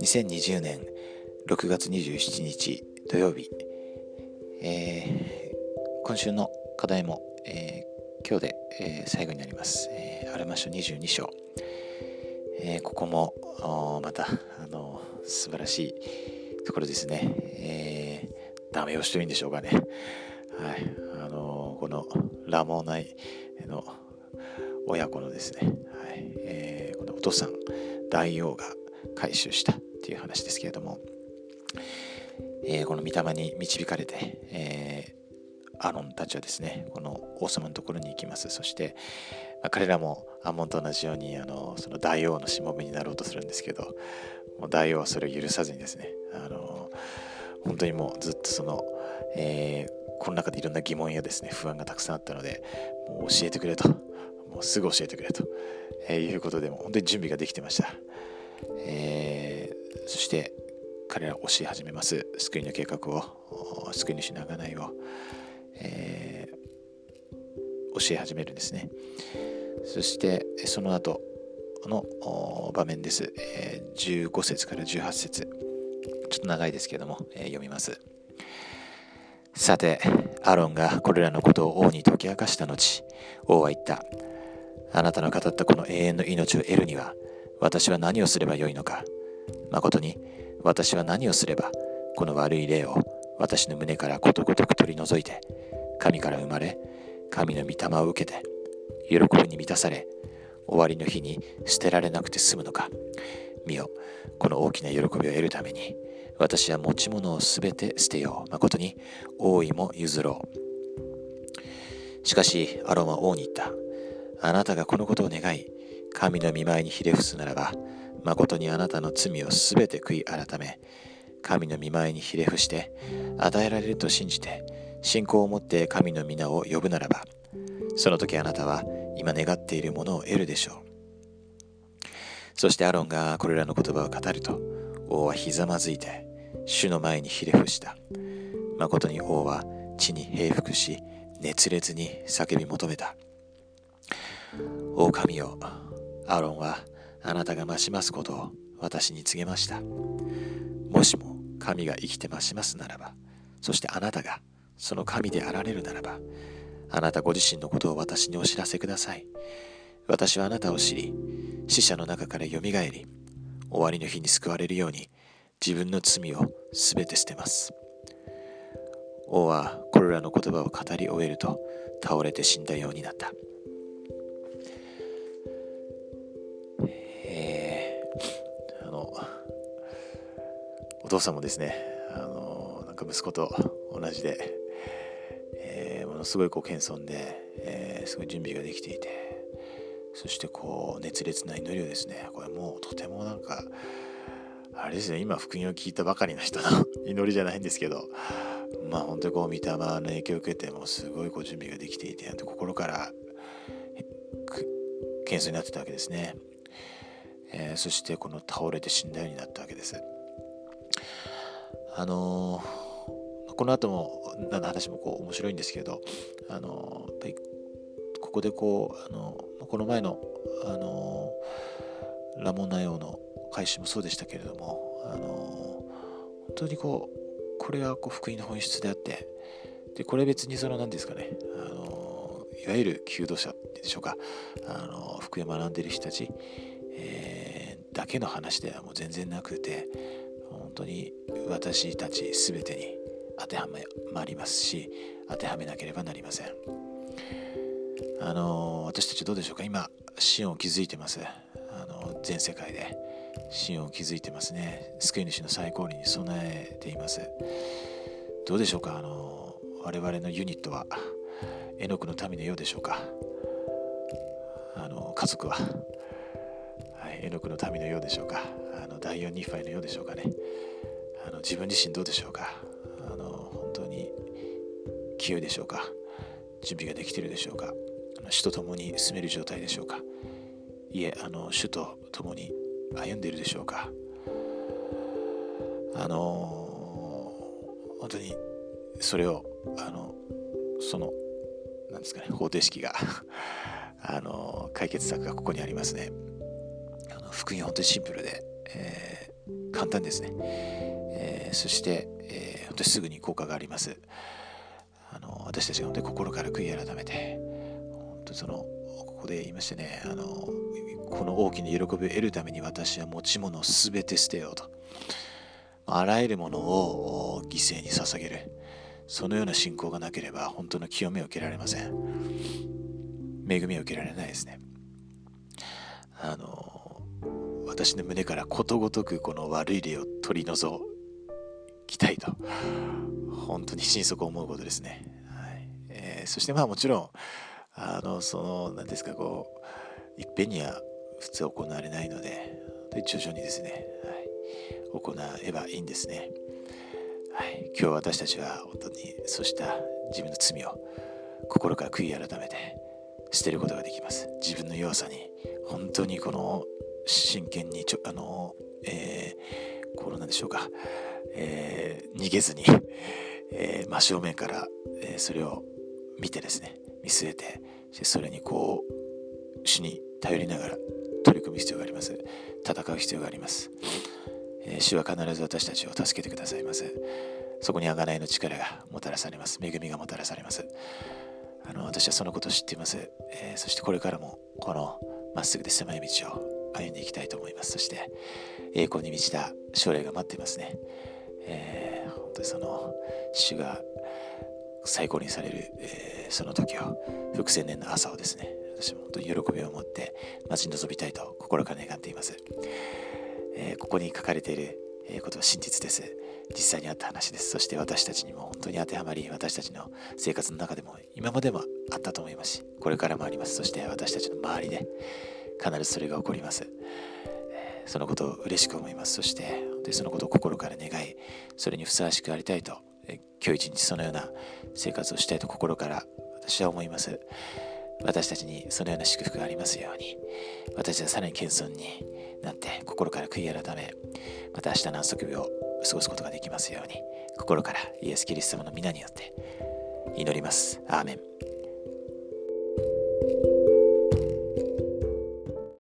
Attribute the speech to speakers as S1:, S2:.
S1: 2020年6月27日土曜日、えー、今週の課題も、えー、今日で、えー、最後になります、えー、アルマ書22章、え、ここもまたあの素晴らしいところですね、えー、ダメ押しというんでしょうかね。はい。あのこのラモーナイの親子のですね、はい。えー、このお父さん大王が回収したっていう話ですけれども、えー、この御霊に導かれて、えー、アロンたちはですねこの王様のところに行きます。そして、まあ、彼らもアモンと同じようにあのその大王のしもべになろうとするんですけどもう大王はそれを許さずにですねあの本当にもうずっとその、えー、この中でいろんな疑問やですね不安がたくさんあったのでもう教えてくれと。もうすぐ教えてくれと、えー、いうことでも本当に準備ができてました、えー、そして彼らを教え始めます。救いの計画を救い主の贖いを、えー、教え始めるんですね。そしてその後の場面です、えー、15節から18節。ちょっと長いですけども、えー、読みます。さてアロンがこれらのことを王に解き明かした後王は言った。あなたの語ったこの永遠の命を得るには私は何をすればよいのか。誠に私は何をすればこの悪い霊を私の胸からことごとく取り除いて神から生まれ神の御霊を受けて喜びに満たされ終わりの日に捨てられなくて済むのか。見よこの大きな喜びを得るために私は持ち物をすべて捨てよう。誠に王位も譲ろう。しかしアロンは王に言った。あなたがこのことを願い神の見舞いにひれ伏すならば誠にあなたの罪をすべて悔い改め、神の見舞いにひれ伏して、与えられると信じて、信仰を持って神の皆を呼ぶならば、その時あなたは今願っているものを得るでしょう。そしてアロンがこれらの言葉を語ると、王はひざまずいて、主の前にひれ伏した。誠に王は地に平伏し、熱烈に叫び求めた。狼よ、アロンはあなたが増しますことを私に告げました。もしも神が生きて増しますならば、そしてあなたがその神であられるならば、あなたご自身のことを私にお知らせください。私はあなたを知り、死者の中からよみがえり、終わりの日に救われるように自分の罪をすべて捨てます。王はこれらの言葉を語り終えると倒れて死んだようになった。父さんもですね、あのなんか息子と同じで、えー、ものすごいこう謙遜で、えー、すごい準備ができていて、そしてこう熱烈な祈りをですね、これもうとてもなんか、あれですね、今福音を聞いたばかりの人の 祈りじゃないんですけど、まあ本当にこう御霊の影響を受けてもうすごいこう準備ができていて、心から謙遜になってたわけですね。えー、そしてこの倒れて死んだようになったわけです。あのー、この後も何の話もこう面白いんですけど、あのー、やっぱりここでこう、あのー、この前の、あのラモンナ用の回収もそうでしたけれども、あの本当にこうこれがこう福音の本質であってでこれ別にその何ですかね、あのいわゆる求道者でしょうか、あの福音を学んでいる人たち、えー、だけの話ではもう全然なくて本当に私たち全てに当てはまりますし当てはめなければなりません。あの私たちどうでしょうか？今シオンを築いてます。あの全世界でシオンを築いてますね。救い主の最高輪に備えています。どうでしょうか？あの我々のユニットは絵の具の民のようでしょうか？あの家族は、はい、絵の具の民のようでしょうか？あの第4ニファイのようでしょうかね。あの自分自身どうでしょうか。あの本当に清いでしょうか。準備ができているでしょうか。主と共に進める状態でしょうか。いえあの主と共に歩んでいるでしょうか。あの本当にそれをあのそのなんですかね方程式が あの解決策がここにありますね。あの福音は本当にシンプルで、えー、簡単ですね。えー、そして、えー、本当にすぐに効果があります。あの私たちが本当に心から悔い改めて、本当その、ここで言いましてね、あのこの大きな喜びを得るために私は持ち物を全て捨てようと。あらゆるものを犠牲に捧げる。そのような信仰がなければ本当の清めを受けられません。恵みを受けられないですね。あの、私の胸からことごとくこの悪い例を取り除きたいと、本当に心底思うことですね。はい。えー、そしてまあもちろん、あの、その、何ですか、こう、いっぺんには普通行われないので、徐々にですね、はい、行えばいいんですね。はい、今日私たちは本当にそうした自分の罪を心から悔い改めて捨てることができます。自分の弱さに本当にこの真剣にちょあの、えー、このなんでしょうか、えー、逃げずに、えー、真正面から、えー、それを見てですね見据えてそれにこう主に頼りながら取り組む必要があります戦う必要がありますえー、主は必ず私たちを助けてくださいます。そこに贖いの力がもたらされます。恵みがもたらされます。あの私はそのことを知っています、えー、そしてこれからもこのまっすぐで狭い道を歩んでいきたいと思います。そして栄光に満ちた将来が待っていますね。えー、本当にその主が最高にされる、えー、その時を、複千年の朝をですね、私も本当に喜びを持って待ち望みたいと心から願っています。えー、ここに書かれていることは真実です。実際にあった話です。そして私たちにも本当に当てはまり、私たちの生活の中でも今までもあったと思いますし、これからもあります。そして私たちの周りで必ずそれが起こります。そのことを嬉しく思います。そして、でそのことを心から願い、それにふさわしくありたいと、今日一日そのような生活をしたいと心から私は思います。私たちにそのような祝福がありますように、私はさらに謙遜になって心から悔い改め、また明日の安息日を過ごすことができますように、心からイエス・キリスト様の皆によって祈ります。アーメン。